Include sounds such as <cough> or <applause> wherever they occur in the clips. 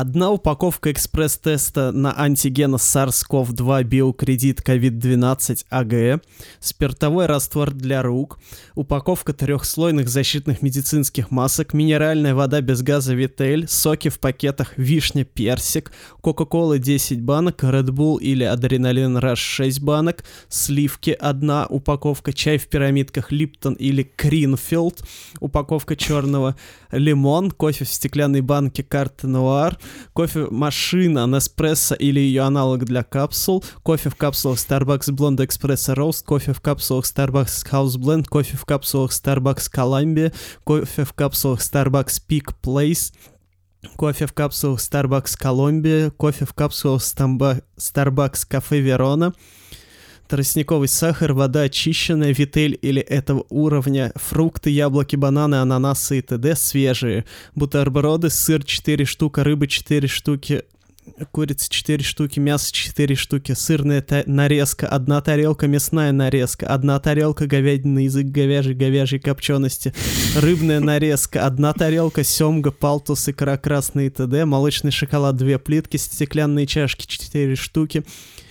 Одна упаковка экспресс-теста на антиген SARS-CoV-2 биокредит COVID-12 АГЭ, спиртовой раствор для рук, упаковка трехслойных защитных медицинских масок, минеральная вода без газа Витель, соки в пакетах вишня, персик, Кока-Кола 10 банок, Red Bull или Адреналин Rush 6 банок, сливки одна упаковка, чай в пирамидках Липтон или Кринфилд, упаковка черного, лимон, кофе в стеклянной банке Карте Нуар, кофе-машина Неспрессо или ее аналог для капсул, кофе в капсулах Starbucks Blonde Espresso Roast, кофе в капсулах Starbucks House Blend, кофе в капсулах Starbucks Columbia, кофе в капсулах Starbucks Peak Place, кофе в капсулах Starbucks Columbia, кофе в капсулах Starbucks Cafe Verona, тростниковый сахар, вода очищенная, витель или этого уровня, фрукты, яблоки, бананы, ананасы и т.д. свежие, бутерброды, сыр 4 штуки, рыба 4 штуки, курица 4 штуки, мясо 4 штуки, сырная та- нарезка, одна тарелка мясная нарезка, одна тарелка говядины, язык говяжий, говяжьей копчености, рыбная нарезка, одна тарелка семга, палтус, икра красный и т.д., молочный шоколад 2 плитки, стеклянные чашки 4 штуки,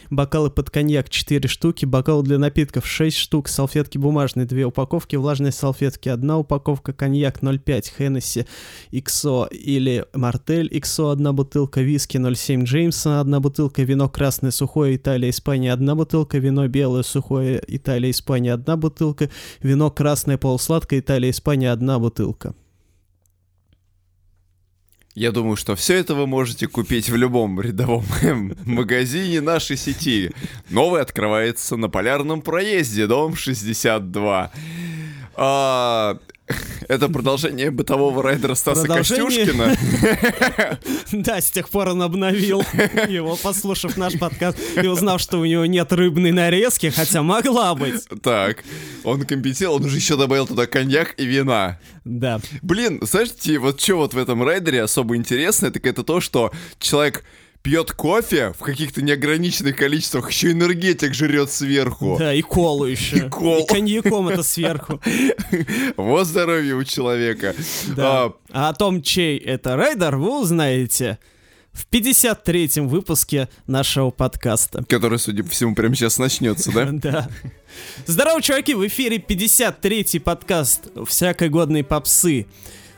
бокалы под коньяк 4 штуки, бокалы для напитков 6 штук, салфетки бумажные 2 упаковки, влажные салфетки 1 упаковка, коньяк 0,5 Хеннесси XO или Мартель XO 1 бутылка, виски 0,7 Джеймса 1 бутылка, вино красное сухое Италия, Испания 1 бутылка, вино белое сухое Италия, Испания 1 бутылка, вино красное полусладкое Италия, Испания 1 бутылка. Я думаю, что все это вы можете купить в любом рядовом магазине нашей сети. Новый открывается на Полярном проезде, дом 62. А, <laughs> это продолжение бытового райдера Стаса Продолжение? Костюшкина. <laughs> Да, с тех пор он обновил его, послушав наш подкаст и узнав, что у него нет рыбной нарезки, хотя могла быть. Так, он компенсировал, он же еще добавил туда коньяк и вина. Да. Блин, знаете, вот что вот в этом райдере особо интересно, так это то, что человек пьет кофе в каких-то неограниченных количествах, еще энергетик жрет сверху. Да, и колу еще. И колу. коньяком это сверху. <laughs> Вот здоровье у человека. Да. А, А о том, чей это райдер, вы узнаете в 53-м выпуске нашего подкаста. который, судя по всему, прямо сейчас начнется, да? <laughs> Да. Здорово, чуваки, в эфире 53-й подкаст «Всякой годной попсы».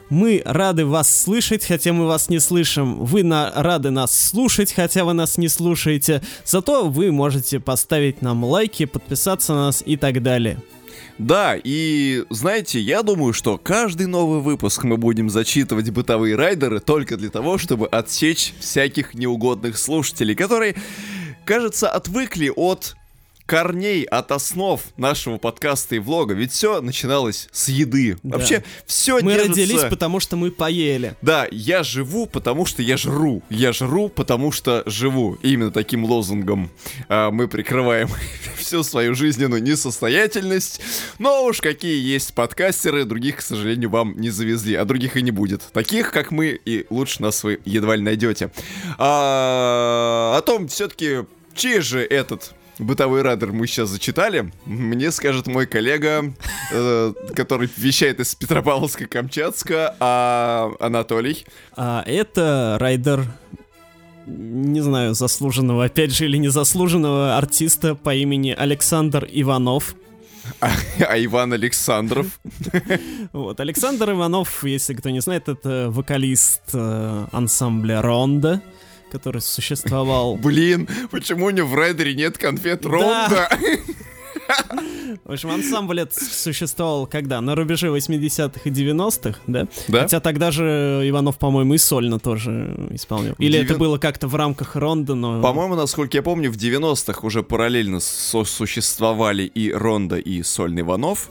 Мы рады вас слышать, хотя мы вас не слышим. Вы на- рады нас слушать, хотя вы нас не слушаете. Зато вы можете поставить нам лайки, подписаться на нас и так далее. Да, и знаете, я думаю, что каждый новый выпуск мы будем зачитывать бытовые райдеры только для того, чтобы отсечь всяких неугодных слушателей, которые, кажется, отвыкли от корней, от основ нашего подкаста и влога. Ведь все начиналось с еды. Да. Вообще, все Мы родились, потому что мы поели. Да, я живу, потому что я жру. Я жру, потому что живу. Именно таким лозунгом а, мы прикрываем <laughs> всю свою жизненную несостоятельность. Но уж какие есть подкастеры, других, к сожалению, вам не завезли. А других и не будет. Таких, как мы, и лучше нас вы едва ли найдете. А, о том, все-таки, чей же этот бытовой радер мы сейчас зачитали, мне скажет мой коллега, э, который вещает из Петропавловска-Камчатска, а Анатолий. А это райдер, не знаю, заслуженного, опять же, или незаслуженного артиста по имени Александр Иванов. А, а Иван Александров. Вот, Александр Иванов, если кто не знает, это вокалист э, ансамбля Ронда, который существовал... Блин, почему у него в райдере нет конфет? Ронда? <laughs> <laughs> В общем, ансамбль существовал когда? На рубеже 80-х и 90-х, да? Да? Хотя тогда же Иванов, по-моему, и сольно тоже исполнял. Или это было как-то в рамках Ронда, но... По-моему, насколько я помню, в 90-х уже параллельно существовали и Ронда, и Сольный Иванов.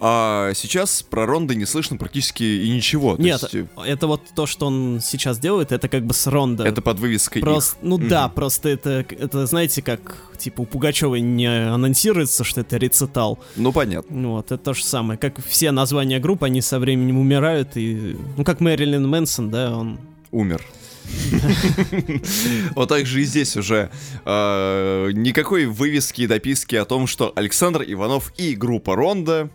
А сейчас про Ронда не слышно практически и ничего. Нет, есть, э, это вот то, что он сейчас делает, это как бы с Ронда. это под вывеской Просто, их. ну Мгм. да, просто это, это, знаете, как, типа, у Пугачевой не анонсируется, что это рецитал. Ну, понятно. Вот, это то же самое. Как все названия групп, они со временем умирают, и... Ну, как Мэрилин Мэнсон, да, он... Умер. <laughs> Вот так же и здесь уже э, никакой вывески и дописки о том, что Александр Иванов и группа Ронда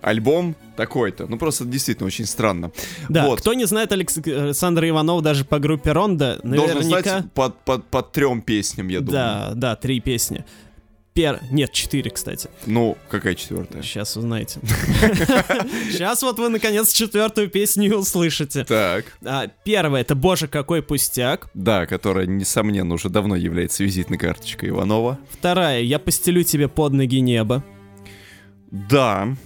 альбом такой-то. Ну, просто действительно очень странно. Да, вот. кто не знает Алекс... Александра Иванова даже по группе Ронда, наверняка... Должен знать по, по, по трем песням, я думаю. Да, да, три песни. Пер... Нет, четыре, кстати. Ну, какая четвертая? Сейчас узнаете. <laughs> Сейчас вот вы, наконец, четвертую песню услышите. Так. А, первая — это «Боже, какой пустяк». Да, которая, несомненно, уже давно является визитной карточкой Иванова. Вторая — «Я постелю тебе под ноги небо». Да.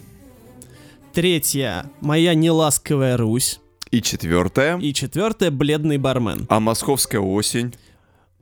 Третья — «Моя неласковая Русь». И четвертая. И четвертая — «Бледный бармен». А московская осень.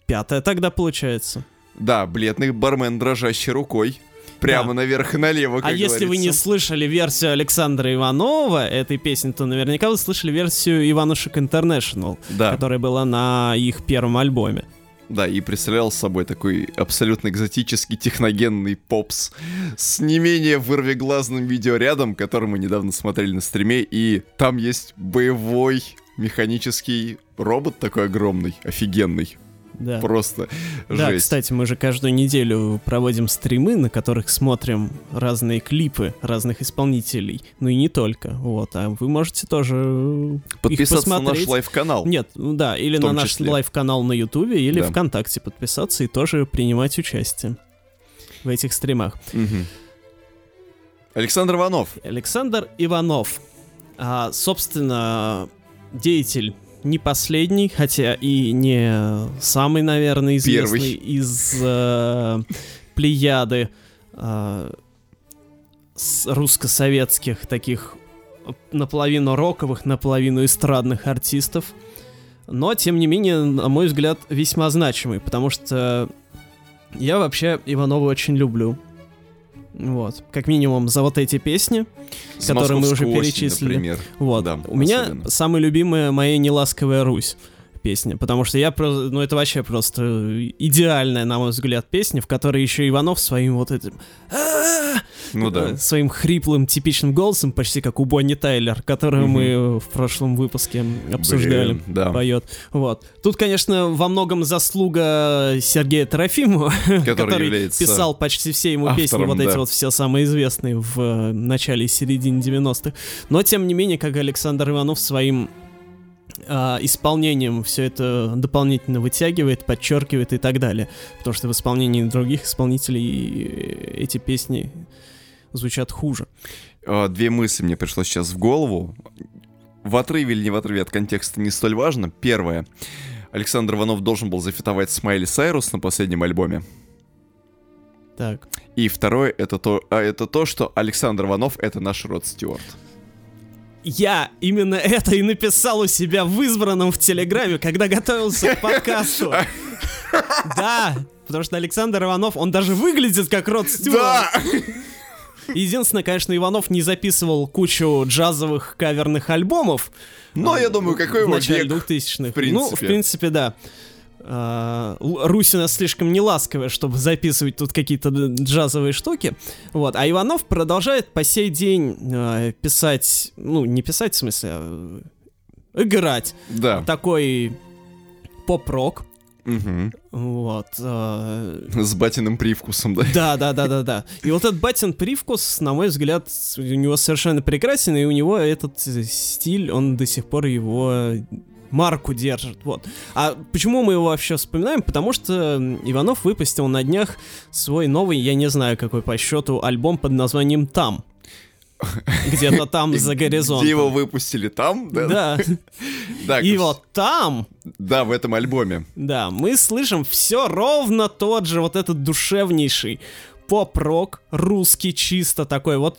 Пятая тогда получается. Да, бледный бармен, дрожащей рукой. Прямо Да. наверх и налево, как а если вы не говорится. слышали версию Александра Иванова этой песни, то наверняка вы слышали версию Иванушек Интернешнл, Да, которая была на их первом альбоме. да, и представлял собой такой абсолютно экзотический техногенный попс с не менее вырвиглазным видеорядом, который мы недавно смотрели на стриме, и там есть боевой механический робот такой огромный, офигенный. Да. Просто Да, жесть. кстати, мы же каждую неделю проводим стримы, на которых смотрим разные клипы разных исполнителей. Ну и не только. Вот, а вы можете тоже э, Подписаться на наш live-канал. Нет, ну да, или на наш числе. live-канал на Ютубе, или Да. ВКонтакте подписаться и тоже принимать участие в этих стримах. Мгм. Александр Иванов. Александр Иванов. А, собственно, деятель не последний, хотя и не самый, наверное, известный Первый. из э, плеяды э, русско-советских таких наполовину роковых, наполовину эстрадных артистов. Но, тем не менее, на мой взгляд, весьма значимый, потому что я вообще Иванова очень люблю. Вот. Как минимум за вот эти песни. С Которые мы уже перечислили. например. Вот. Да, У меня особенно. самая любимая моя неласковая Русь песня, потому что я просто, ну это вообще просто идеальная, на мой взгляд, песня, в которой еще Иванов своим вот этим! Ну да. э, своим хриплым типичным голосом, почти как у Бонни Тайлер, которую Мгм. мы в прошлом выпуске обсуждали. Блин, да. Поет. Вот. Тут, конечно, во многом заслуга Сергея Трофимова, <laughs> Который, является... писал почти все ему песни, автором, вот эти да. вот все самые известные в э, начале и середине 90-х. Но, тем не менее, как Александр Иванов своим а, исполнением все это дополнительно вытягивает, подчеркивает и так далее. Потому что в исполнении других исполнителей э, эти песни звучат хуже. А, Две мысли мне пришло сейчас в голову. В отрыве или не в отрыве от контекста не столь важно. Первое. Александр Иванов должен был зафитовать с Майли Сайрус на последнем альбоме. Так. И второе, это то, а, это то, что Александр Иванов — это наш Род Стюарт. Я именно это и написал у себя в избранном в Телеграме, когда готовился к подкасту. <laughs> Да, потому что Александр Иванов, он даже выглядит как Род Стюарт. Единственное, конечно, Иванов не записывал кучу джазовых каверных альбомов. Но а, я думаю, какой его век, 2000-х. в принципе. Ну, в принципе, да. А, нас слишком неласковая, чтобы записывать тут какие-то джазовые штуки. Вот. А Иванов продолжает по сей день э, писать, ну, не писать в смысле, а играть. Да. Такой поп-рок. Мгм. Вот. э, С батиным привкусом, да. да, да, да, да, да. И вот этот батин привкус, на мой взгляд, у него совершенно прекрасен, и у него этот стиль, он до сих пор его марку держит, вот. А почему мы его вообще вспоминаем? Потому что Иванов выпустил на днях свой новый, я не знаю какой по счету, альбом под названием «Там». Где-то там за горизонтом. Его выпустили там, да? Да. <laughs> И вот там Да, в этом альбоме. Да, мы слышим все ровно тот же, вот этот душевнейший поп-рок, русский чисто такой. Вот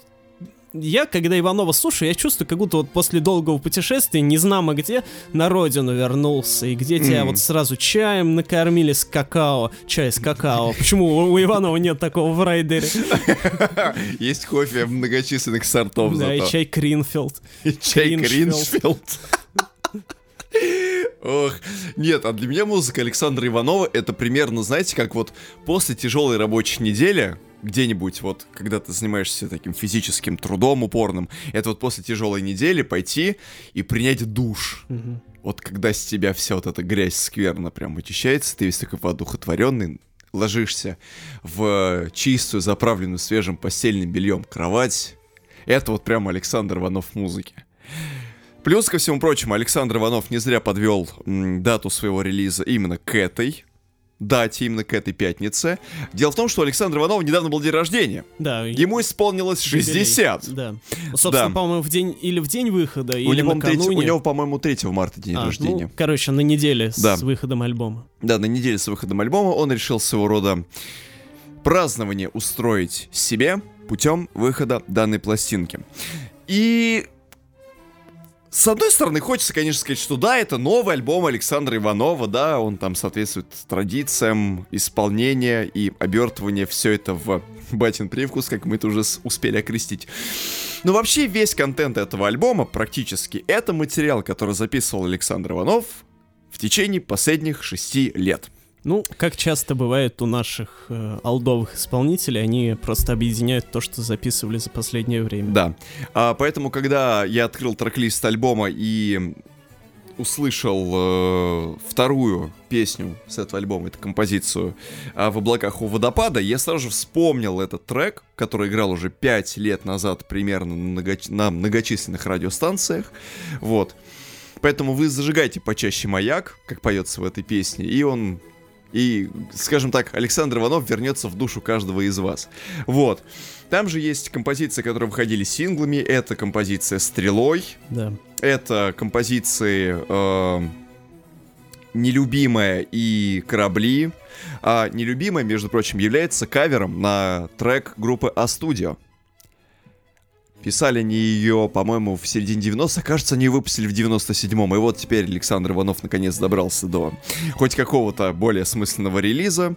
я, когда Иванова слушаю, я чувствую, как будто вот после долгого путешествия, не знамо где, на родину вернулся, и где тебя Мгм. вот сразу чаем накормили с какао, чай с какао. Почему у Иванова нет такого в райдере? <laughs> Есть кофе многочисленных сортов Да, и чай Кринфилд. <laughs> И чай. Криншфилд. <laughs> Ох, нет, а для меня музыка Александра Иванова это примерно, знаете, как вот после тяжелой рабочей недели, где-нибудь вот, когда ты занимаешься таким физическим трудом упорным, это вот после тяжелой недели пойти и принять душ. Мгм. Вот когда с тебя вся вот эта грязь скверно прям вычищается, ты весь такой воодухотворенный, ложишься в чистую, заправленную свежим постельным бельем кровать, Это вот прямо Александр Иванов в музыке. Плюс ко всему прочему, Александр Иванов не зря подвел м, дату своего релиза именно к этой дате, именно к этой пятнице. Дело в том, что у Александра Иванова недавно был день рождения. Да. Ему исполнилось 60. Юбилей. Да. Собственно, Да. по-моему, в день или в день выхода, У или него, накануне. 3, у него, по-моему, 3 марта день А, рождения. ну, короче, на неделе Да. с выходом альбома. Да, на неделе с выходом альбома он решил своего рода празднование устроить себе путем выхода данной пластинки. И с одной стороны, хочется, конечно, сказать, что да, это новый альбом Александра Иванова, да, он там соответствует традициям исполнения и обертывания все это в батин привкус, как мы это уже успели окрестить. Но вообще весь контент этого альбома практически это материал, который записывал Александр Иванов в течение последних шести лет. Ну, как часто бывает у наших э, алдовых исполнителей, они просто объединяют то, что записывали за последнее время. Да. А, поэтому, когда я открыл трек-лист альбома и услышал э, вторую песню с этого альбома, эту композицию а, «В облаках у водопада», я сразу же вспомнил этот трек, который играл уже 5 лет назад примерно на, многоч- на многочисленных радиостанциях. Вот. Поэтому вы зажигайте почаще маяк, как поется в этой песне, и он... И, скажем так, Александр Иванов вернется в душу каждого из вас. Вот. Там же есть композиции, которые выходили синглами. Это композиция «Стрелой», Да. это композиции э, «Нелюбимая» и «Корабли». А «Нелюбимая», между прочим, является кавером на трек группы А-Студио. Писали они ее, по-моему, в середине 90-х, кажется, они ее выпустили в 97-м. И вот теперь Александр Иванов наконец добрался до хоть какого-то более смысленного релиза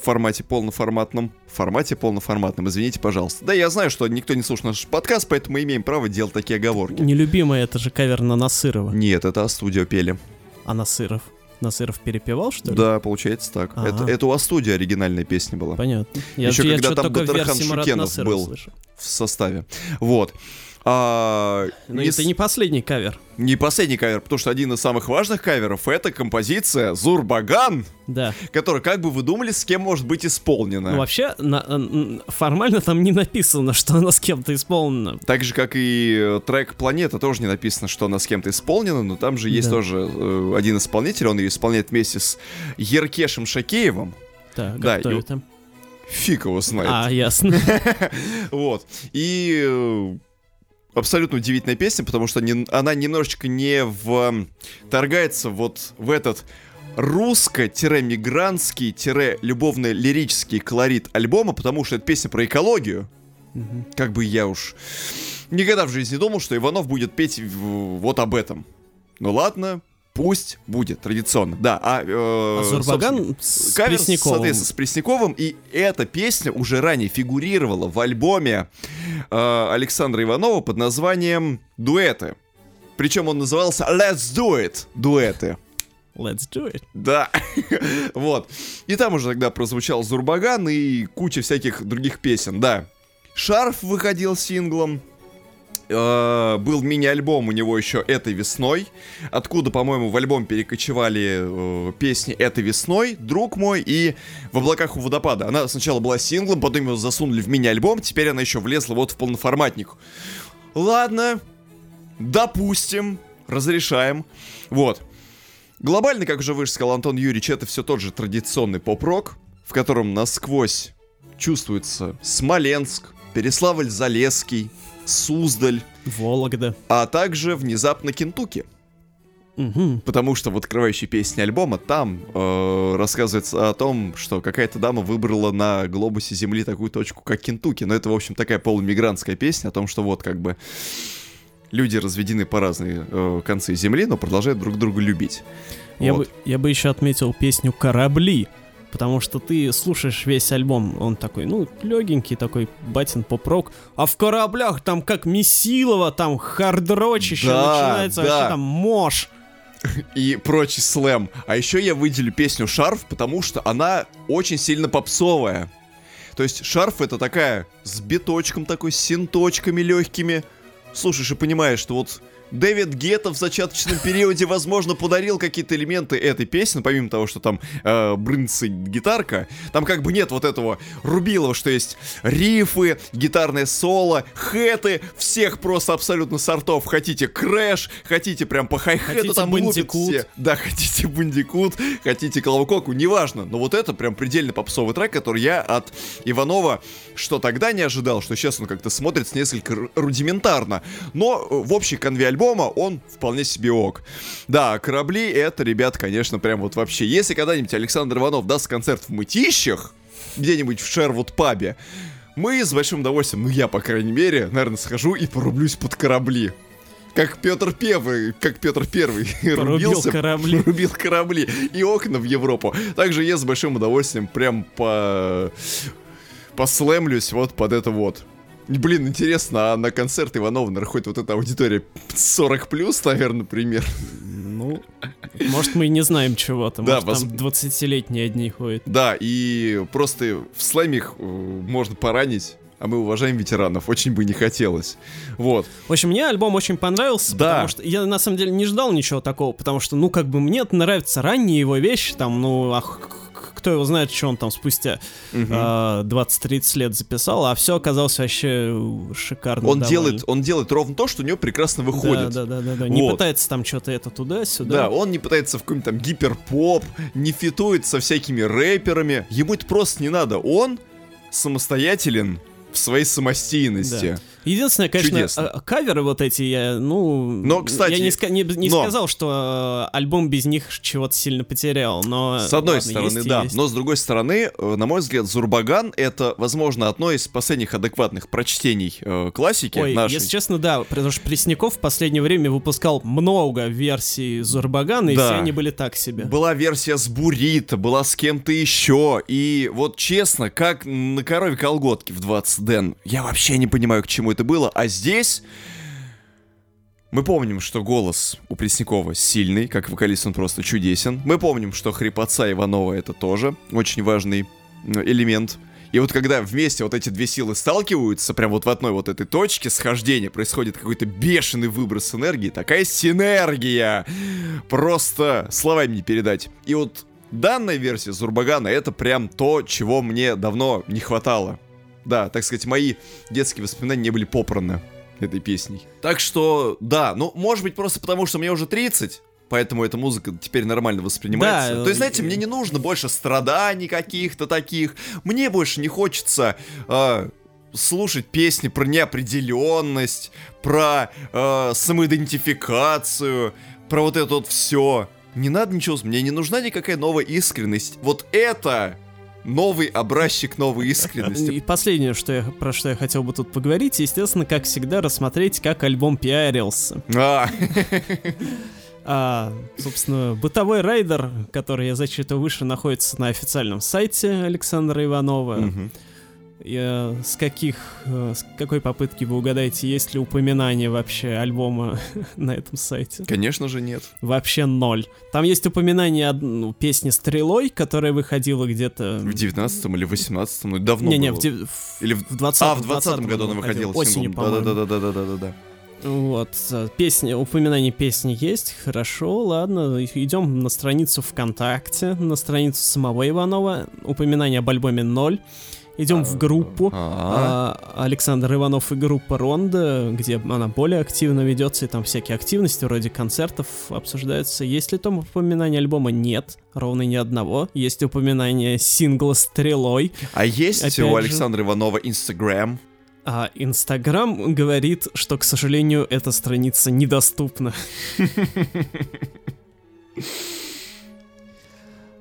в формате полноформатном. В формате полноформатном, извините, пожалуйста. Да, я знаю, что никто не слушает наш подкаст, поэтому мы имеем право делать такие оговорки. Нелюбимая это же кавер на Насырова. Нет, это А-студио пели. А Насыров? Насыров перепевал, что ли? Да, получается так. Ага. Это, это у А-студио оригинальная песня была Понятно. Я, Ещё я когда там Марата Шукенов был. слышал. в составе. Вот. А, Но не, это с- не последний кавер. не последний кавер, потому что один из самых важных каверов это композиция Зурбаган, Да. которая, как бы вы думали, с кем может быть исполнена. Ну, вообще, на- формально там не написано, <laughs> что она с кем-то исполнена. Так же, как и э, трек «Планета», тоже не написано, что она с кем-то исполнена, но там же есть Да. тоже э, один исполнитель, он ее исполняет вместе с Еркешем Шакеевым. Так, Да, кто и- это? Фиг его знает. А, ясно. <laughs> Вот. И э, абсолютно удивительная песня, потому что не- она немножечко не в, торгается вот в этот русско-мигрантский-любовно-лирический колорит альбома, потому что это песня про экологию. Мгм. Как бы я уж никогда в жизни не думал, что Иванов будет петь вот об этом. Ну ладно, пусть будет традиционно. Да, а, э, А Зурбаган с Кавер, Пресняковым. соответственно, с Пресняковым, и эта песня уже ранее фигурировала в альбоме э, Александра Иванова под названием «Дуэты». Причем он назывался «Let's Do It» — «Дуэты». Let's do it. Да, <laughs> вот. И там уже тогда прозвучал Зурбаган и куча всяких других песен, да. Шарф выходил синглом. Э, был мини-альбом у него еще этой весной, откуда, по-моему, в альбом перекочевали э, песни этой весной, друг мой и в облаках у водопада. Она сначала была синглом, потом ее засунули в мини-альбом, теперь она еще влезла вот в полноформатник. Ладно, допустим, разрешаем. Вот. Глобально, как уже выше сказал Антон Юрьевич, это все тот же традиционный поп-рок, в котором насквозь чувствуется Смоленск, Переславль-Залесский, Суздаль, Вологда. а также внезапно Кентукки. Мгм. Потому что в открывающей песне альбома там э, рассказывается о том, что какая-то дама выбрала на глобусе Земли такую точку, как Кентукки. Но это, в общем, такая полумигрантская песня о том, что вот как бы люди разведены по разные э, концы Земли, но продолжают друг друга любить. Я, Вот. бы, я бы еще отметил песню «Корабли», потому что ты слушаешь весь альбом, он такой, ну, легенький такой батин поп-рок, а в «Кораблях» там как Месилова, там хардрочище Да, начинается, да. вообще там мощь. <laughs> и прочий слэм. А еще я выделю песню «Шарф», потому что она очень сильно попсовая. То есть «Шарф» — это такая с биточком такой, с синточками легкими. Слушаешь и понимаешь, что вот Дэвид Гетто в зачаточном периоде, возможно, подарил какие-то элементы этой песни, помимо того, что там э, брынцы гитарка, там как бы нет вот этого рубилова, что есть рифы, гитарное соло, хэты, всех просто абсолютно сортов. Хотите крэш, хотите прям по хай-хэту там лупят все. Да, хотите бандикут, хотите коловококу, неважно. Но вот это прям предельно попсовый трек, который я от Иванова, что тогда не ожидал, что сейчас он как-то смотрится несколько рудиментарно. Но э, в общей конве альбома он вполне себе ок. Да, корабли это, ребят, конечно, прям вот вообще. Если когда-нибудь Александр Иванов даст концерт в Мытищах, где-нибудь в Шервуд пабе, мы с большим удовольствием, ну я, по крайней мере, наверное, схожу и порублюсь под корабли. Как Петр Первый, как Петр Первый <laughs> рубился, корабли. <laughs> рубил корабли и окна в Европу. Также я с большим удовольствием прям по послэмлюсь вот под это вот. Блин, интересно, а на концерт Иванова, наверное, ходит вот эта аудитория 40 плюс, наверное, например? Ну, может, мы и не знаем чего-то. Да, может, там 20-летние одни ходят. Да, и просто в слэме их э, можно поранить а мы уважаем ветеранов, очень бы не хотелось. Вот. В общем, мне альбом очень понравился, да. потому что я на самом деле не ждал ничего такого, потому что, ну, как бы мне нравятся ранние его вещи, там, ну, ах, кто его знает, что он там спустя угу. э, 20-30 лет записал, а все оказалось вообще шикарно. Он делает, он делает ровно то, что у него прекрасно выходит. Да, да, да, да. да. Вот. Не пытается там что-то это туда-сюда. Да, он не пытается в какой-нибудь там гиперпоп, не фитует со всякими рэперами. Ему это просто не надо. Он самостоятелен в своей самостийности. Да. Единственное, конечно, Чудесно. А, каверы вот эти, я, ну... Но, кстати... Я не, не, не но... сказал, что э, альбом без них чего-то сильно потерял, но... С одной ладно, стороны, да. Есть. Но с другой стороны, э, на мой взгляд, Зурбаган — это, возможно, одно из последних адекватных прочтений э, классики Ой, нашей. если честно, да, потому что Пресняков в последнее время выпускал много версий Зурбагана, и да. все они были так себе. Была версия с Бурита, была с кем-то еще, и вот честно, как на корове колготки в 20 ден, я вообще не понимаю, к чему это это было. А здесь мы помним, что голос у Преснякова сильный, как вокалист он просто чудесен. Мы помним, что хрипотца Иванова это тоже очень важный элемент. И вот когда вместе вот эти две силы сталкиваются, прям вот в одной вот этой точке схождения, происходит какой-то бешеный выброс энергии, такая синергия! Просто словами не передать. И вот данная версия Зурбагана это прям то, чего мне давно не хватало да, так сказать, мои детские воспоминания не были попраны этой песней. Так что, да, ну, может быть, просто потому, что мне уже 30, поэтому эта музыка теперь нормально воспринимается. Да, То есть, знаете, мне не нужно больше страданий каких-то таких. Мне больше не хочется э, слушать песни про неопределенность, про э, самоидентификацию, про вот это вот все. Не надо ничего, мне не нужна никакая новая искренность. Вот это новый образчик новой искренности. И последнее, что я, про что я хотел бы тут поговорить, естественно, как всегда, рассмотреть, как альбом пиарился. А. А, собственно, бытовой райдер, который я зачитываю выше, находится на официальном сайте Александра Иванова. Угу. Я, с каких, э, с какой попытки вы угадаете, есть ли упоминание вообще альбома <laughs> на этом сайте? Конечно же нет. Вообще ноль. Там есть упоминание ну, песни «Стрелой», которая выходила где-то... В 19-м или 18-м, ну давно Не-не, в, в, или в 20 А, в 20 году она выходила. Осенью, по-моему. Да-да-да-да-да-да-да. Вот, песня, упоминание песни есть, хорошо, ладно, идем на страницу ВКонтакте, на страницу самого Иванова, упоминание об альбоме ноль. Идем в группу. А, Александр Иванов и группа Ронда, где она более активно ведется, и там всякие активности вроде концертов обсуждаются. Есть ли там упоминание альбома? Нет, ровно ни одного. Есть упоминание сингла «Стрелой». А есть Опять у Александра же... Иванова Инстаграм? А Инстаграм говорит, что, к сожалению, эта страница недоступна. <laughs>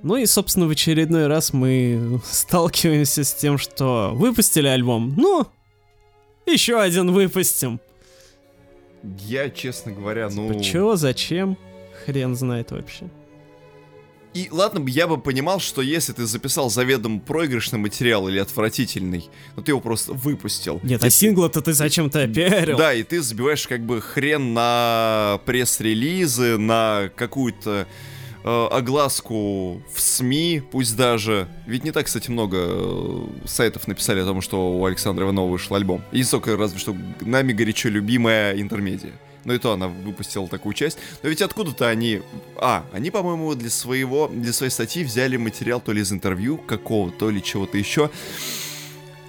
Ну и, собственно, в очередной раз мы сталкиваемся с тем, что выпустили альбом. Ну, еще один выпустим. Я, честно говоря, типа, ну... Чего, зачем? Хрен знает вообще. И ладно, я бы понимал, что если ты записал заведомо проигрышный материал или отвратительный, но ты его просто выпустил. Нет, а сингла-то ты зачем-то пиарил. Да, и ты забиваешь как бы хрен на пресс-релизы, на какую-то огласку в СМИ, пусть даже. Ведь не так, кстати, много э, сайтов написали о том, что у Александра Иванова вышел альбом. И только разве что нами горячо любимая интермедия. Но и то она выпустила такую часть. Но ведь откуда-то они... А, они, по-моему, для своего, для своей статьи взяли материал то ли из интервью какого, то ли чего-то еще.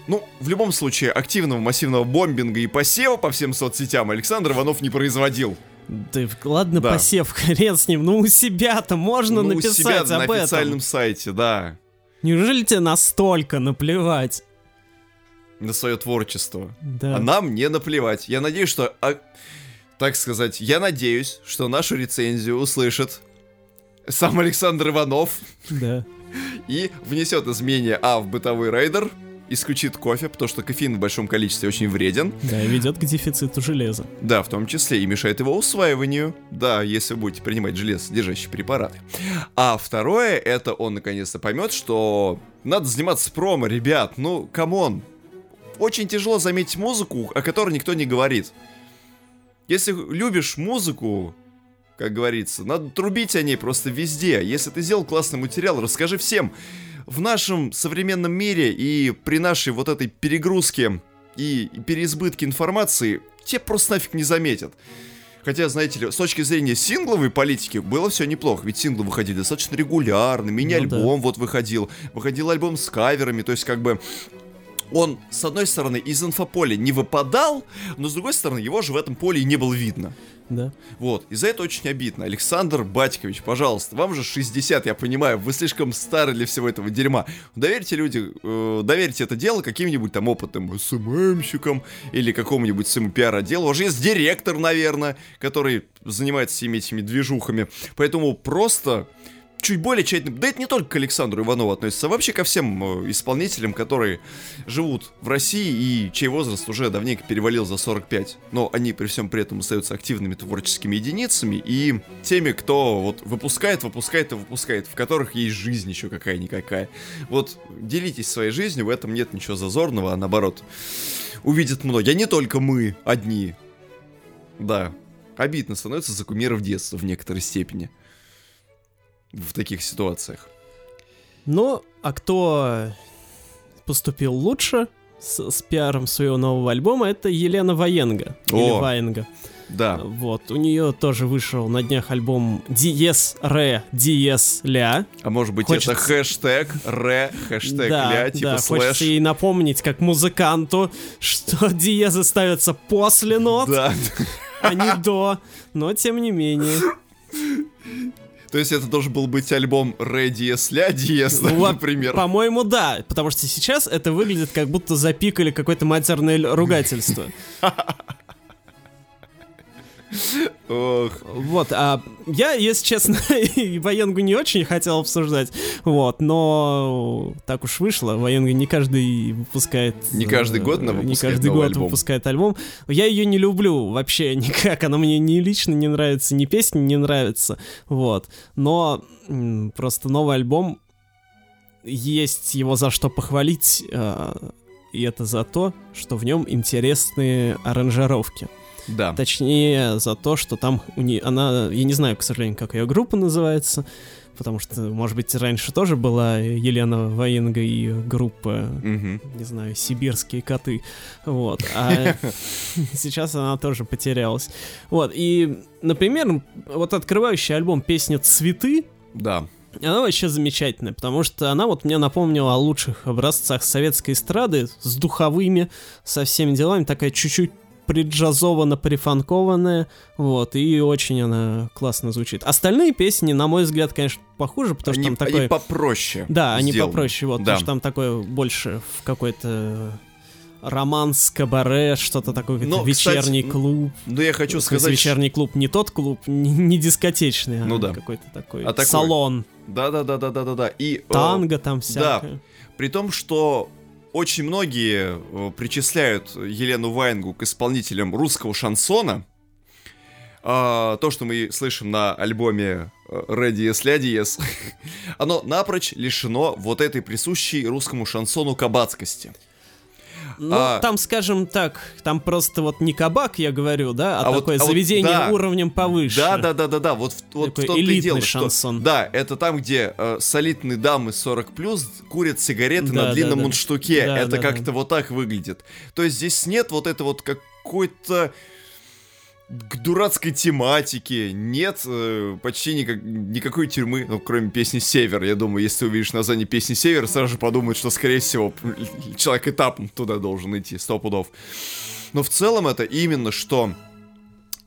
Ну, в любом случае, активного массивного бомбинга и посева по всем соцсетям Александр Иванов не производил. Да ладно, да. посев, <laughs> хрен с ним. Ну, у себя-то можно ну, написать у себя об на этом. официальном сайте, да. Неужели тебе настолько наплевать? На свое творчество. Да. А нам не наплевать. Я надеюсь, что... А, так сказать, я надеюсь, что нашу рецензию услышит сам Александр Иванов. Да. <laughs> И внесет изменения А в бытовой райдер, исключит кофе, потому что кофеин в большом количестве очень вреден. Да, и ведет к дефициту железа. Да, в том числе и мешает его усваиванию. Да, если вы будете принимать железосодержащие препараты. А второе, это он наконец-то поймет, что надо заниматься промо, ребят. Ну, come on. Очень тяжело заметить музыку, о которой никто не говорит. Если любишь музыку, как говорится, надо трубить о ней просто везде. Если ты сделал классный материал, расскажи всем в нашем современном мире и при нашей вот этой перегрузке и переизбытке информации, те просто нафиг не заметят. Хотя, знаете ли, с точки зрения сингловой политики было все неплохо, ведь синглы выходили достаточно регулярно, мини-альбом ну, да. вот выходил, выходил альбом с каверами, то есть как бы он, с одной стороны, из инфополя не выпадал, но с другой стороны, его же в этом поле и не было видно. Да. Вот, и за это очень обидно. Александр Батькович, пожалуйста, вам же 60, я понимаю, вы слишком стары для всего этого дерьма. Доверьте люди, э, доверьте это дело каким-нибудь там опытным СММщикам или какому-нибудь своему пиар-отделу. У вас же есть директор, наверное, который занимается всеми этими движухами. Поэтому просто чуть более тщательно. Да это не только к Александру Иванову относится, а вообще ко всем э, исполнителям, которые живут в России и чей возраст уже давненько перевалил за 45. Но они при всем при этом остаются активными творческими единицами и теми, кто вот выпускает, выпускает и выпускает, в которых есть жизнь еще какая-никакая. Вот делитесь своей жизнью, в этом нет ничего зазорного, а наоборот, увидят многие. А не только мы одни. Да, обидно становится за кумиров детства в некоторой степени в таких ситуациях. Ну, а кто поступил лучше с, с пиаром своего нового альбома, это Елена Военга. О, или Ваенга. Да. Вот, у нее тоже вышел на днях альбом Диес Ре Диес Ля. А может быть хочется... это хэштег Ре хэштег да, Ля, типа да, слэш. хочется ей напомнить, как музыканту, что <laughs> диезы ставятся после нот, да. а не до, но тем не менее. <laughs> То есть это должен был быть альбом Ре Диес Ля Диес, ну, например. По-моему, да, потому что сейчас это выглядит как будто запикали какое-то матерное ругательство. <laughs> Ох. Вот, а я, если честно, <laughs> военгу не очень хотел обсуждать, вот, но так уж вышло, военга не каждый выпускает... Не каждый год она выпускает Не каждый год альбом. выпускает альбом. Я ее не люблю вообще <laughs> никак, она мне ни лично не нравится, ни песни не нравится, вот, но просто новый альбом, есть его за что похвалить, э, и это за то, что в нем интересные аранжировки. Да. Точнее, за то, что там у нее, она, я не знаю, к сожалению, как ее группа называется, потому что, может быть, раньше тоже была Елена Военга и группа, не знаю, сибирские коты, вот, а <laughs> сейчас она тоже потерялась. Вот, и, например, вот открывающий альбом песня «Цветы», да. Она вообще замечательная, потому что она вот мне напомнила о лучших образцах советской эстрады с духовыми, со всеми делами, такая чуть-чуть приджазовано, прифанкованная, вот, и очень она классно звучит. Остальные песни, на мой взгляд, конечно, похуже, потому они, что там такой... Они попроще Да, они попроще, вот, да. потому что там такое больше в какой-то романс, кабаре, что-то такое, Но, вечерний кстати, клуб. Ну, я хочу сказать... Вечерний клуб не тот клуб, не, не дискотечный, ну, а да. какой-то такой а салон. Да-да-да-да-да-да. И... Танго там всякое. Да. При том, что очень многие э, причисляют Елену Вайнгу к исполнителям русского шансона. А, то, что мы слышим на альбоме Radius Ladies, <laughs> оно напрочь лишено вот этой присущей русскому шансону кабацкости. Ну, а, там, скажем так, там просто вот не кабак, я говорю, да, а, а такое вот, заведение а вот, да, уровнем повыше. Да, да, да, да, да, вот, вот Такой в том-то и дело, шансон. что... Да, это там, где э, солидные дамы 40+, плюс курят сигареты да, на длинном да, да. мундштуке. Да, это да, как-то да. вот так выглядит. То есть здесь нет вот это вот какой-то к дурацкой тематике, нет э, почти никак, никакой тюрьмы, ну, кроме песни «Север». Я думаю, если увидишь название песни «Север», сразу же подумают, что, скорее всего, <laughs> человек этапом туда должен идти, сто пудов. Но в целом это именно что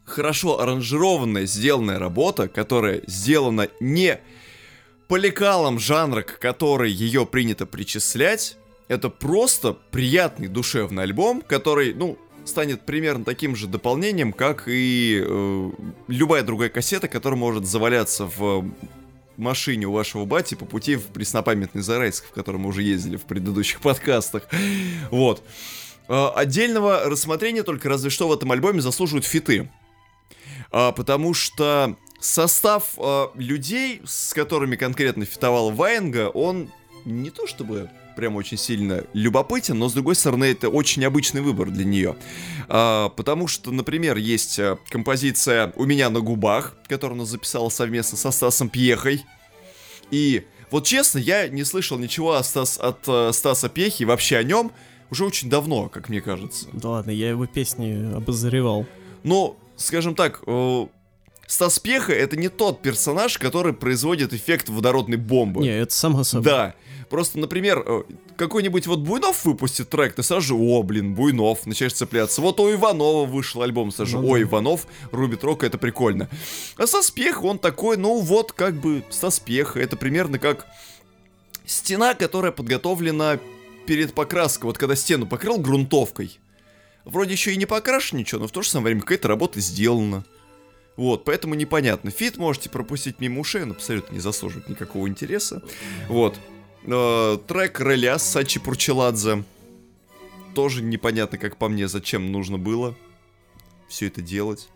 хорошо аранжированная, сделанная работа, которая сделана не по лекалам жанра, к которой ее принято причислять, это просто приятный душевный альбом, который, ну, станет примерно таким же дополнением, как и э, любая другая кассета, которая может заваляться в машине у вашего бати по пути в преснопамятный Зарайск, в котором мы уже ездили в предыдущих подкастах. Вот. Э, отдельного рассмотрения только разве что в этом альбоме заслуживают фиты. Э, потому что состав э, людей, с которыми конкретно фитовал Ваенга, он не то чтобы прям очень сильно любопытен, но с другой стороны это очень обычный выбор для нее. А, потому что, например, есть э, композиция «У меня на губах», которую она записала совместно со Стасом Пьехой. И вот честно, я не слышал ничего от, Стас, от э, Стаса Пьехи, вообще о нем, уже очень давно, как мне кажется. Да ладно, я его песни обозревал. Но, скажем так, э, Стас Пьеха это не тот персонаж, который производит эффект водородной бомбы. Не, это само собой. Да. Просто, например, э, какой-нибудь вот Буйнов выпустит трек, ты сразу же, о, блин, Буйнов, начинаешь цепляться. Вот у Иванова вышел альбом, сразу же, Ну о, да. Иванов рубит рок, это прикольно. А Стас Пьеха, он такой, ну вот, как бы, Стас Пьеха, это примерно как стена, которая подготовлена перед покраской. Вот когда стену покрыл грунтовкой, вроде еще и не покрашен ничего, но в то же самое время какая-то работа сделана. Вот, поэтому непонятно. Фит можете пропустить мимо ушей, он абсолютно не заслуживает никакого интереса. Вот. Э, трек Реля с Сачи Пурчеладзе. Тоже непонятно, как по мне, зачем нужно было все это делать.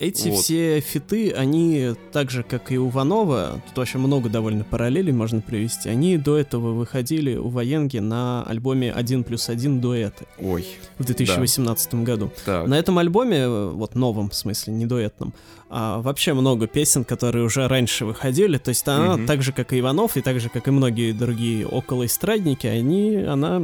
Эти Вот. все фиты, они так же, как и у Ванова, тут вообще много довольно параллелей можно привести, они до этого выходили у Военги на альбоме 1 плюс 1 дуэты Ой, в 2018 году. так. На этом альбоме, вот новом, в смысле, не дуэтном, а, вообще много песен, которые уже раньше выходили. То есть она, Мгм. так же, как и Иванов, и так же, как и многие другие околоэстрадники, они, она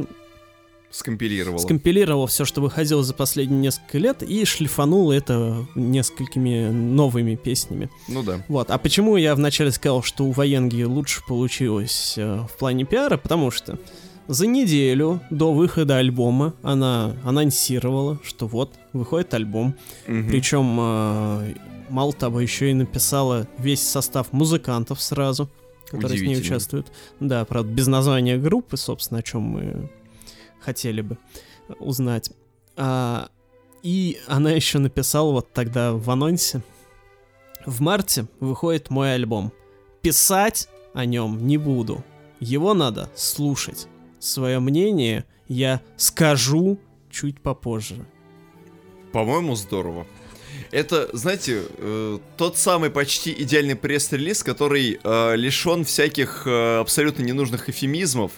Скомпилировала. скомпилировала все, что выходило за последние несколько лет, и шлифанула это несколькими новыми песнями. Ну да. Вот. А почему я вначале сказал, что у Военги лучше получилось э, в плане пиара? Потому что за неделю до выхода альбома она анонсировала, что вот, выходит альбом. Мгм. Причем, э, мало того, еще и написала весь состав музыкантов сразу, которые с ней участвуют. Да, правда, без названия группы, собственно, о чем мы хотели бы узнать. А, и она еще написала вот тогда в анонсе. В марте выходит мой альбом. Писать о нем не буду. Его надо слушать. Свое мнение я скажу чуть попозже. По-моему, здорово. Это, знаете, э, тот самый почти идеальный пресс-релиз, который э, лишен всяких э, абсолютно ненужных эфемизмов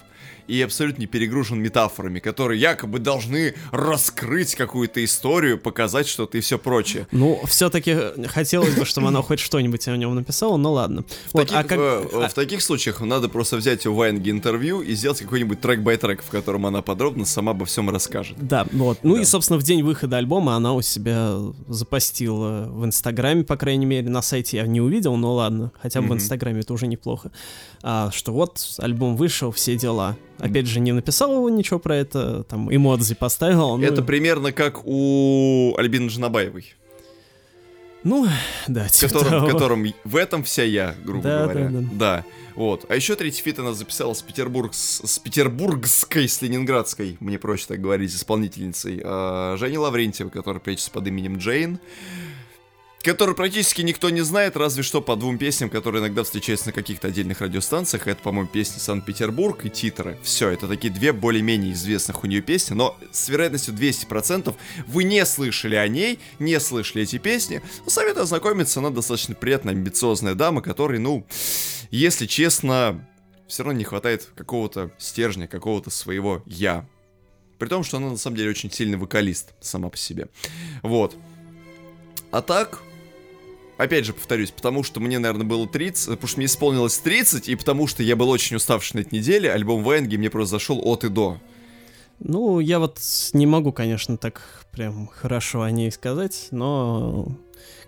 и абсолютно не перегружен метафорами, которые якобы должны раскрыть какую-то историю, показать что-то и все прочее. Ну, все-таки хотелось бы, чтобы она хоть что-нибудь о нем написала, но ладно. В, Вот, таких, а как- э, а- в таких случаях надо просто взять у Вайнги интервью и сделать какой-нибудь трек-бай-трек, в котором она подробно сама обо всем расскажет. Да, вот. Ну Да. и, собственно, в день выхода альбома она у себя запостила в Инстаграме, по крайней мере, на сайте я не увидел, но ладно, хотя бы в. Инстаграме это уже неплохо. А, что вот альбом вышел, все дела. Опять же, не написал его ничего про это, там эмодзи поставил. ну, Это примерно как у Альбины Джанабаевой. Ну, да, типа котором, в того. котором в этом вся я, грубо Да, говоря. да, да. Вот. А еще третий feat она записала с, Петербург, с, петербургской, с ленинградской, мне проще так говорить, исполнительницей, э, Женей Лаврентьевой, которая прячется под именем Джейн. Которую практически никто не знает, разве что по двум песням, которые иногда встречаются на каких-то отдельных радиостанциях. Это, по-моему, песни Санкт-Петербург и Титры. Все, это такие две более-менее известных у нее песни, но с вероятностью 200% вы не слышали о ней, не слышали эти песни. Но советую ознакомиться, она достаточно приятная, амбициозная дама, которой, ну, если честно, все равно не хватает какого-то стержня, какого-то своего «я». При том, что она на самом деле очень сильный вокалист сама по себе. Вот. А так, опять же повторюсь, потому что мне, наверное, было 30, потому что мне исполнилось 30, и потому что я был очень уставший на этой неделе, альбом Венги мне просто зашел от и до. Ну, я вот не могу, конечно, так прям хорошо о ней сказать, но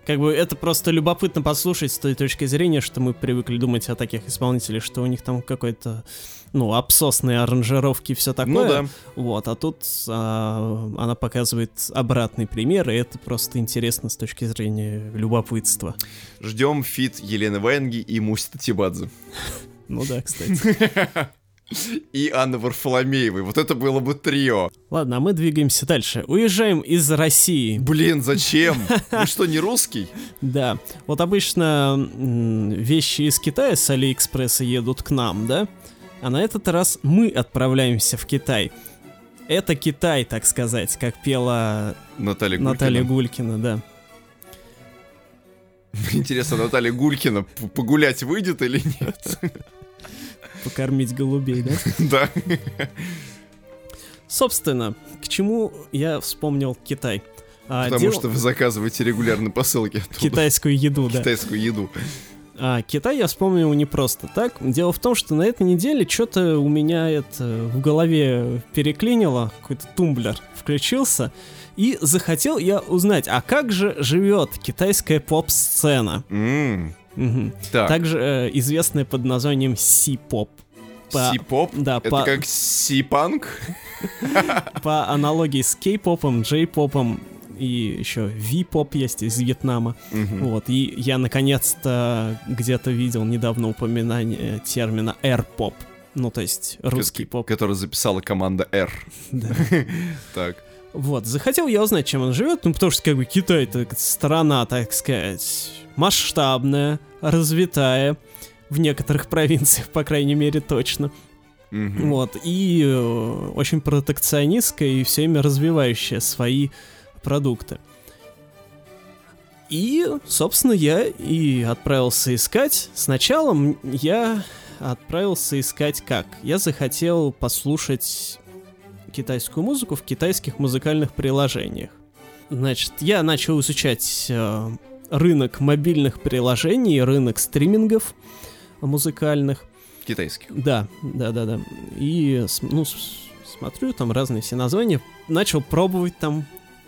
как бы это просто любопытно послушать с той точки зрения, что мы привыкли думать о таких исполнителях, что у них там какой-то, ну, обсосные аранжировки и все такое. Ну да. Вот, а тут а, она показывает обратный пример, и это просто интересно с точки зрения любопытства. Ждем feat Елены Ваенги и Муси Тотибадзе. <laughs> Ну да, кстати. <laughs> И Анны Варфоломеевой. Вот это было бы трио. Ладно, а мы двигаемся дальше. Уезжаем из России. Блин, зачем? <laughs> Вы что, не русский? Да. Вот обычно вещи из Китая с Алиэкспресса едут к нам, да? А на этот раз мы отправляемся в Китай. Это Китай, так сказать, как пела Наталья Гулькина. Наталья Гулькина, да. Интересно, Наталья Гулькина погулять выйдет или нет? <laughs> Покормить голубей, да? <laughs> Да. Собственно, к чему я вспомнил Китай? А, Потому дел- что вы заказываете регулярно посылки оттуда. Китайскую еду, да. Китайскую еду. А, Китай я вспомнил не просто так. Дело в том, что на этой неделе что-то у меня это в голове переклинило, какой-то тумблер включился, и захотел я узнать, а как же живет китайская поп-сцена, М, Мгм. Так, также э, известная под названием си-поп. По, си-поп? да, Это по, как си-панк? <laughs> по аналогии с кей-попом, джей-попом и еще ви-поп есть из Вьетнама. Мгм. Вот, и я наконец-то где-то видел недавно упоминание термина air-поп. Ну, то есть русский Ко- поп. Который записала команда R. Да. <laughs> Так. Вот, захотел я узнать, чем он живет, ну, потому что, как бы, Китай это страна, так сказать, масштабная, развитая, в некоторых провинциях, по крайней мере, точно. Мгм. Вот, и э, очень протекционистская и все время развивающая свои продукты. И, собственно, я и отправился искать. Сначала я отправился искать как? Я захотел послушать китайскую музыку в китайских музыкальных приложениях. Значит, я начал изучать э, рынок мобильных приложений, рынок стримингов музыкальных. Китайских. Да, да, да, да. И ну, смотрю, там разные все названия. Начал пробовать там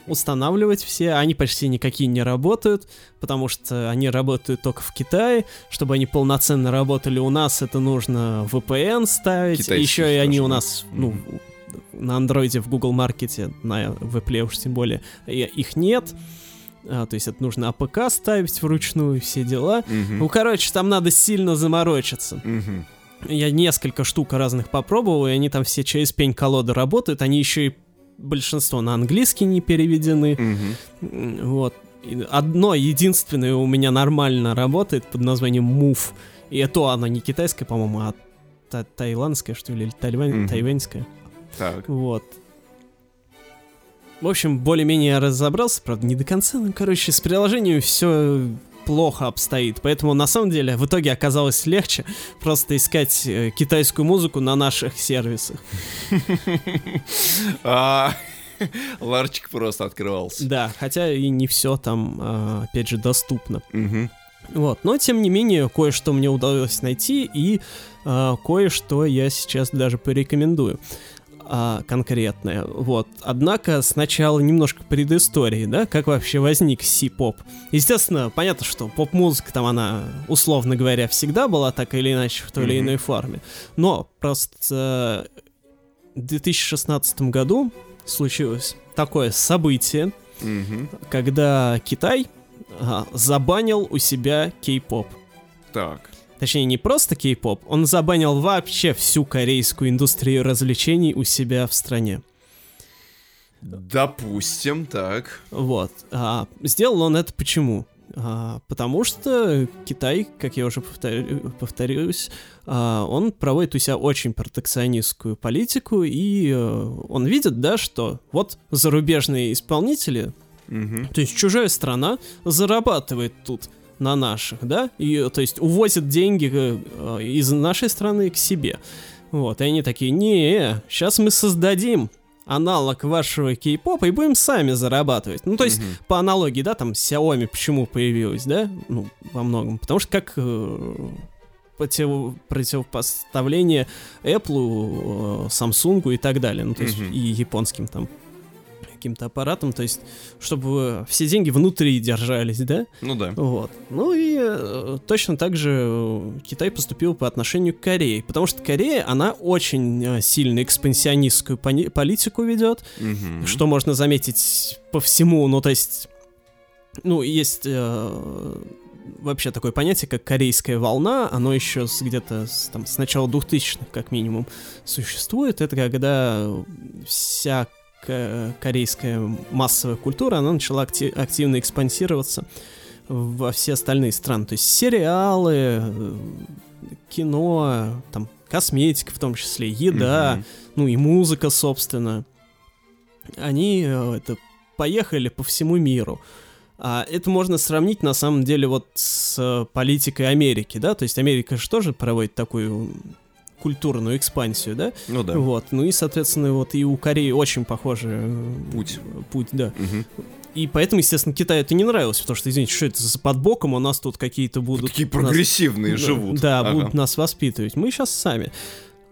устанавливать все. Они почти никакие не работают, потому что они работают только в Китае. Чтобы они полноценно работали у нас, это нужно VPN ставить. Китайских Еще и они у нас, ну, на андроиде в Google Маркете, на Apple уж тем более, и- их нет. А, то есть это нужно APK ставить вручную, все дела. Мгм. Ну, короче, там надо сильно заморочиться. Мгм. Я несколько штук разных попробовал, и они там все через пень-колоду работают. Они еще и большинство на английский не переведены. М, Вот. Одно единственное у меня нормально работает под названием Move. И это оно не китайское, по-моему, а та- таиландское, что ли, или тайвань- Мгм. тайваньское. Так. Вот. В общем, более-менее разобрался, правда, не до конца, но, короче, с приложением все плохо обстоит. Поэтому, на самом деле, в итоге оказалось легче просто искать э, китайскую музыку на наших сервисах. <laughs> А, <laughs> Ларчик просто открывался. Да, хотя и не все там, а, опять же, доступно. Вот, но тем не менее, кое-что мне удалось найти, и а, кое-что я сейчас даже порекомендую а, конкретное. Вот. Однако сначала немножко предыстории, да, как вообще возник си-поп. Естественно, понятно, что поп-музыка там она, условно говоря, всегда была так или иначе в той или Мгм. иной форме. Но просто в 2016 году случилось такое событие, Мгм. когда Китай а, забанил у себя кей-поп. Так. Точнее, не просто кей-поп, он забанил вообще всю корейскую индустрию развлечений у себя в стране. Допустим, так. Вот. А, сделал он это почему? А, потому что Китай, как я уже повторю- повторюсь, а, он проводит у себя очень протекционистскую политику, и э, он видит, да, что вот зарубежные исполнители Мгм. То есть чужая страна зарабатывает тут на наших, да, и, то есть увозит деньги э, э, из нашей страны к себе. Вот, и они такие, не, сейчас мы создадим аналог вашего кей-попа и будем сами зарабатывать. Ну, то есть, Мгм. по аналогии, да, там Xiaomi почему появилась, да, ну, во многом. Потому что как э, против, противопоставление Apple, Samsung и так далее, ну, то есть Мгм. и японским там каким-то аппаратом, то есть чтобы все деньги внутри держались, да? Ну да. Вот. Ну и э, точно так же э, Китай поступил по отношению к Корее, потому что Корея, она очень э, сильно экспансионистскую политику ведет, Мгм. что можно заметить по всему, ну то есть, ну есть э, вообще такое понятие, как корейская волна, оно еще с, где-то с, там, с начала 2000-х как минимум существует, это когда вся корейская массовая культура, она начала акти- активно экспансироваться во все остальные страны, то есть сериалы, кино, там косметика в том числе, еда, Мгм. ну и музыка, собственно, они э, это поехали по всему миру. А это можно сравнить на самом деле вот с э, политикой Америки, да, то есть Америка же тоже проводит такую культурную экспансию, да, Ну да. вот, ну и, соответственно, вот и у Кореи очень похожий э, Путь. путь, да. Мгм. И поэтому, естественно, Китаю это не нравилось, потому что, извините, что это за под боком, у нас тут какие-то будут... Такие нас- прогрессивные да, живут. Да, Ага. будут нас воспитывать. Мы сейчас сами.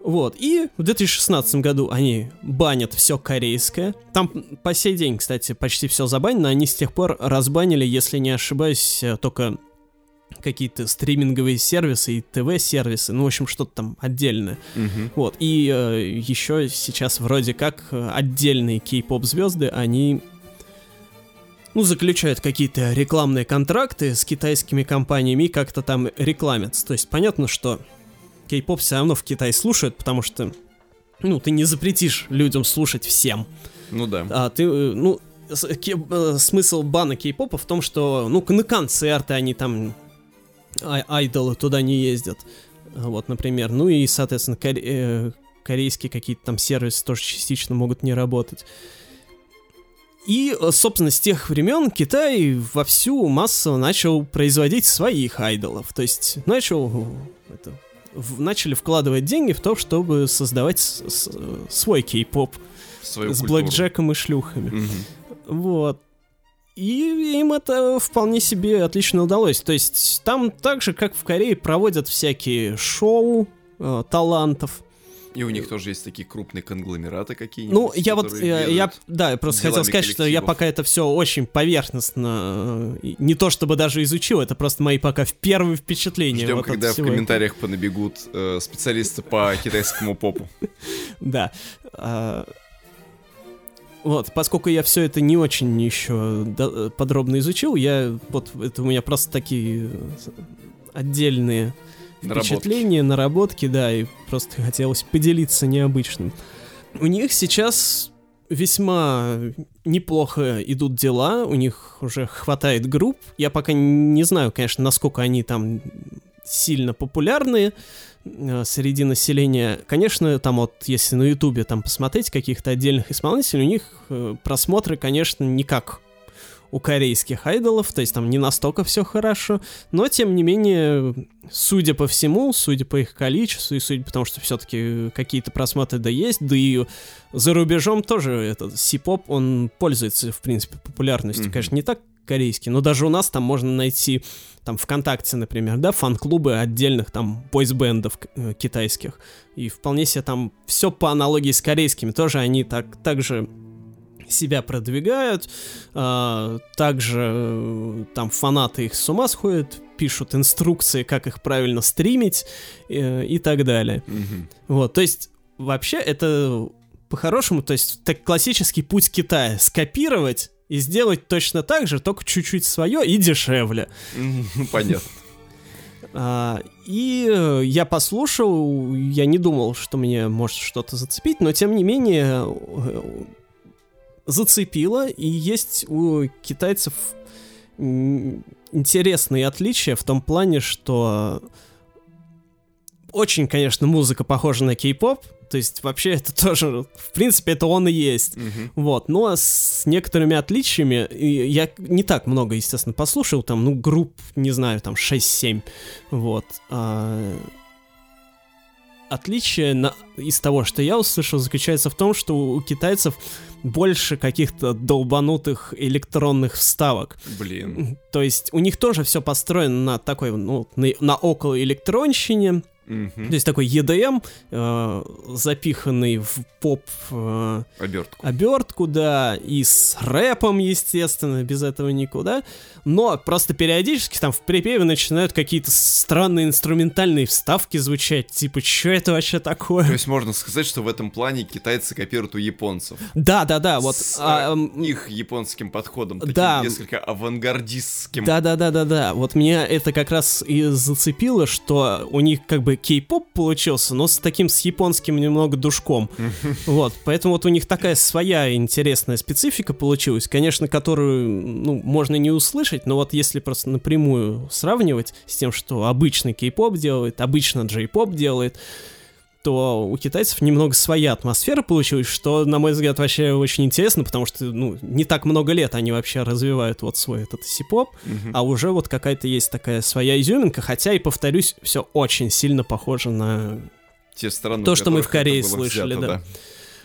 Вот, и в 2016 году они банят все корейское. Там по сей день, кстати, почти все забанено. Они с тех пор разбанили, если не ошибаюсь, э, только какие-то стриминговые сервисы и ТВ-сервисы, ну, в общем, что-то там отдельное. Мгм. Вот, и еще сейчас вроде как э, отдельные кей-поп звезды, они ну, заключают какие-то рекламные контракты с китайскими компаниями и как-то там рекламятся. То есть понятно, что кей-поп все равно в Китае слушают, потому что, ну, ты не запретишь людям слушать всем. Ну да. А ты, э, ну, э, смысл бана кей-попа в том, что, ну, на концерты они там, ай- айдолы туда не ездят. Вот, например. Ну и, соответственно, коре- э, корейские какие-то там сервисы тоже частично могут не работать. И, собственно, с тех времен Китай вовсю массово начал производить своих айдолов. То есть начал это, в- начали вкладывать деньги в то, чтобы создавать с- с- свой кей-поп с культуру. блэкджеком и шлюхами. Мгм. Вот. И им это вполне себе отлично удалось. То есть там так же, как в Корее, проводят всякие шоу э, талантов. И у них тоже есть такие крупные конгломераты какие-нибудь. Ну, я вот, э, я, ведут. да, я просто хотел сказать, что я коллективов. пока это все очень поверхностно, э, не то чтобы даже изучил, это просто мои пока в первые впечатления. Ждем, вот от когда в всего этого. комментариях понабегут э, специалисты по китайскому попу. <laughs> Да. Вот, поскольку я все это не очень еще подробно изучил, я вот это у меня просто такие э, отдельные Наработки. впечатления, наработки, да, и просто хотелось поделиться необычным. У них сейчас весьма неплохо идут дела, у них уже хватает групп. Я пока не знаю, конечно, насколько они там сильно популярны э, среди населения. Конечно, там вот, если на Ютубе там посмотреть каких-то отдельных исполнителей, у них э, просмотры, конечно, не как у корейских айдолов, то есть там не настолько все хорошо, но тем не менее, судя по всему, судя по их количеству и судя по тому, что все-таки какие-то просмотры да есть, да и за рубежом тоже этот сипоп, он пользуется, в принципе, популярностью. Мгм. Конечно, не так корейский, но даже у нас там можно найти там ВКонтакте, например, да, фан-клубы отдельных там бойсбендов э, китайских. И вполне себе там все по аналогии с корейскими. Тоже они так, так же себя продвигают, а, также э, там фанаты их с ума сходят, пишут инструкции, как их правильно стримить э, и так далее. Мгм. Вот, то есть вообще это по-хорошему, то есть так классический путь Китая скопировать и сделать точно так же, только чуть-чуть свое и дешевле. Понятно. А, и э, я послушал, я не думал, что мне может что-то зацепить, но тем не менее э, зацепило, и есть у китайцев интересные отличия в том плане, что очень, конечно, музыка похожа на кей-поп, то есть вообще <laughs> это тоже, в принципе, это он и есть. Мгм. Вот, но с некоторыми отличиями, я не так много, естественно, послушал, там, ну, групп, не знаю, там, 6-7, вот. а, отличие на, из того, что я услышал, заключается в том, что у китайцев больше каких-то долбанутых электронных вставок. Блин. То есть у них тоже все построено на такой, ну, на, на около электронщине, Мгм. то есть такой EDM, э, запиханный в поп э, Обертку. обертку, да, и с рэпом, естественно, без этого никуда. Но просто периодически там в припеве начинают какие-то странные инструментальные вставки звучать, типа, что это вообще То такое? есть можно сказать, что в этом плане китайцы копируют у японцев. Да, да, да, вот. С, а, м, их японским подходом, таким да. несколько авангардистским. Да, да, да, да, да. Вот меня это как раз и зацепило, что у них как бы кей-поп получился, но с таким с японским немного душком. <laughs> Вот, поэтому вот у них такая своя интересная специфика получилась, конечно, которую, ну, можно не услышать, но вот если просто напрямую сравнивать с тем, что обычный кей-поп делает, обычно джей-поп делает, то у китайцев немного своя атмосфера получилась, что, на мой взгляд, вообще очень интересно, потому что, ну, не так много лет они вообще развивают вот свой этот сипоп, Мгм. а уже вот какая-то есть такая своя изюминка, хотя и, повторюсь, все очень сильно похоже на... Те страны, То, что мы в Корее слышали, взято, да.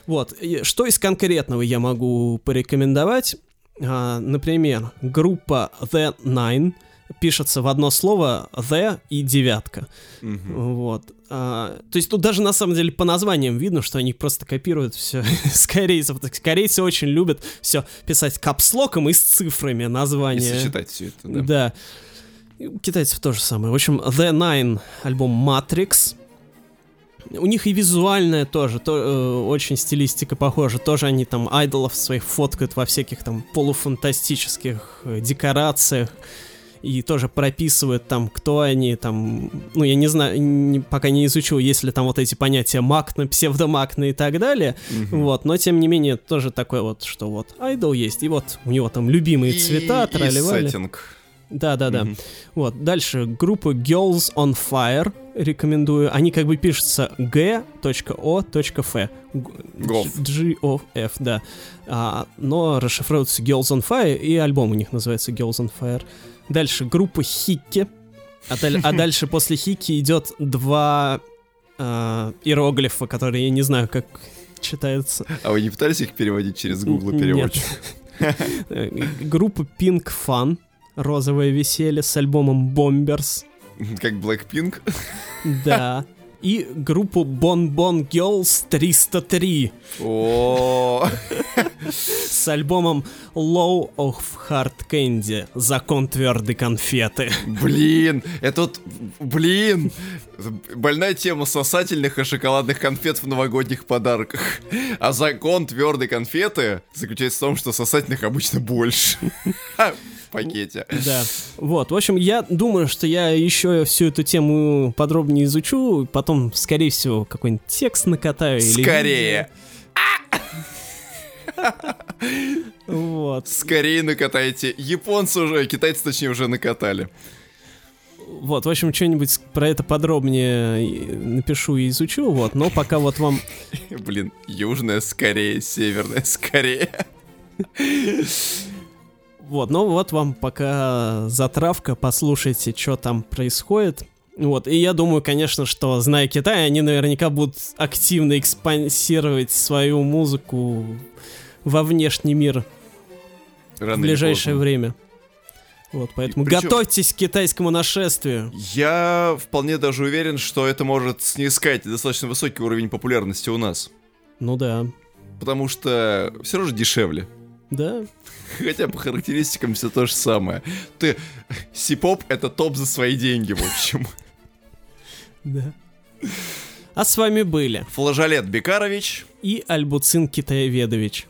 Вот, и что из конкретного я могу порекомендовать? А, например, группа The Nine пишется в одно слово The и девятка. Мгм. Вот. А, то есть тут даже на самом деле по названиям видно, что они просто копируют все с корейцев. Так, корейцы очень любят все писать капслоком и с цифрами И названия. сочетать все это, да. Да. И У китайцев то же самое. В общем, The Nine альбом Matrix. У них и визуальная тоже, то, э, очень стилистика похожа. Тоже они там айдолов своих фоткают во всяких там полуфантастических э, декорациях. И тоже прописывают там, кто они, там, ну, я не знаю, не- пока не изучил, есть ли там вот эти понятия макна, псевдомакна и так далее. Мгм. Вот, но тем не менее, тоже такое вот, что вот айдол есть, и вот у него там любимые И- цвета, и тролливали. сеттинг. Да-да-да. Мгм. Вот, дальше группа Girls on Fire рекомендую. Они как бы пишутся g.o.f. G-O-F, да. А, но расшифровываются Girls on Fire, и альбом у них называется Girls on Fire. Дальше группа Хикки. А, даль- а дальше после Хикки идет два а, иероглифа, которые я не знаю, как читаются. А вы не пытались их переводить через Google переводчик? Э, <laughs> Группа Pink Fun. Розовое веселье с альбомом Bombers. Как Blackpink? Да. <laughs> И группу Bon Bon Girls 303 О, с альбомом Low of Hard Candy. Закон твердой конфеты. блин, это вот, блин, больная тема сосательных и шоколадных конфет в новогодних подарках. А закон твердой конфеты заключается в том, что сосательных обычно больше. Пакете. Да. Вот, в общем, я думаю, что я еще всю эту тему подробнее изучу, потом, скорее всего, какой-нибудь текст накатаю. или Скорее, видео. Вот. скорее накатайте. Японцы уже, китайцы точнее уже накатали. Вот, в общем, что-нибудь про это подробнее напишу и изучу, вот, но пока вот вам... <laughs> Блин, южная скорее, северная скорее. Вот, ну вот вам пока затравка, послушайте, что там происходит. Вот, и я думаю, конечно, что, зная Китай, они наверняка будут активно экспансировать свою музыку во внешний мир Рано в ближайшее время. Вот, поэтому причем- готовьтесь к китайскому нашествию. Я вполне даже уверен, что это может снискать достаточно высокий уровень популярности у нас. Ну да, Потому что все равно же дешевле. да. Хотя по характеристикам все то же самое. Ты... Сипоп — это топ за свои деньги, в общем. Да. А с вами были Флажолет Бекарович. и Альбуцин Китаеведович.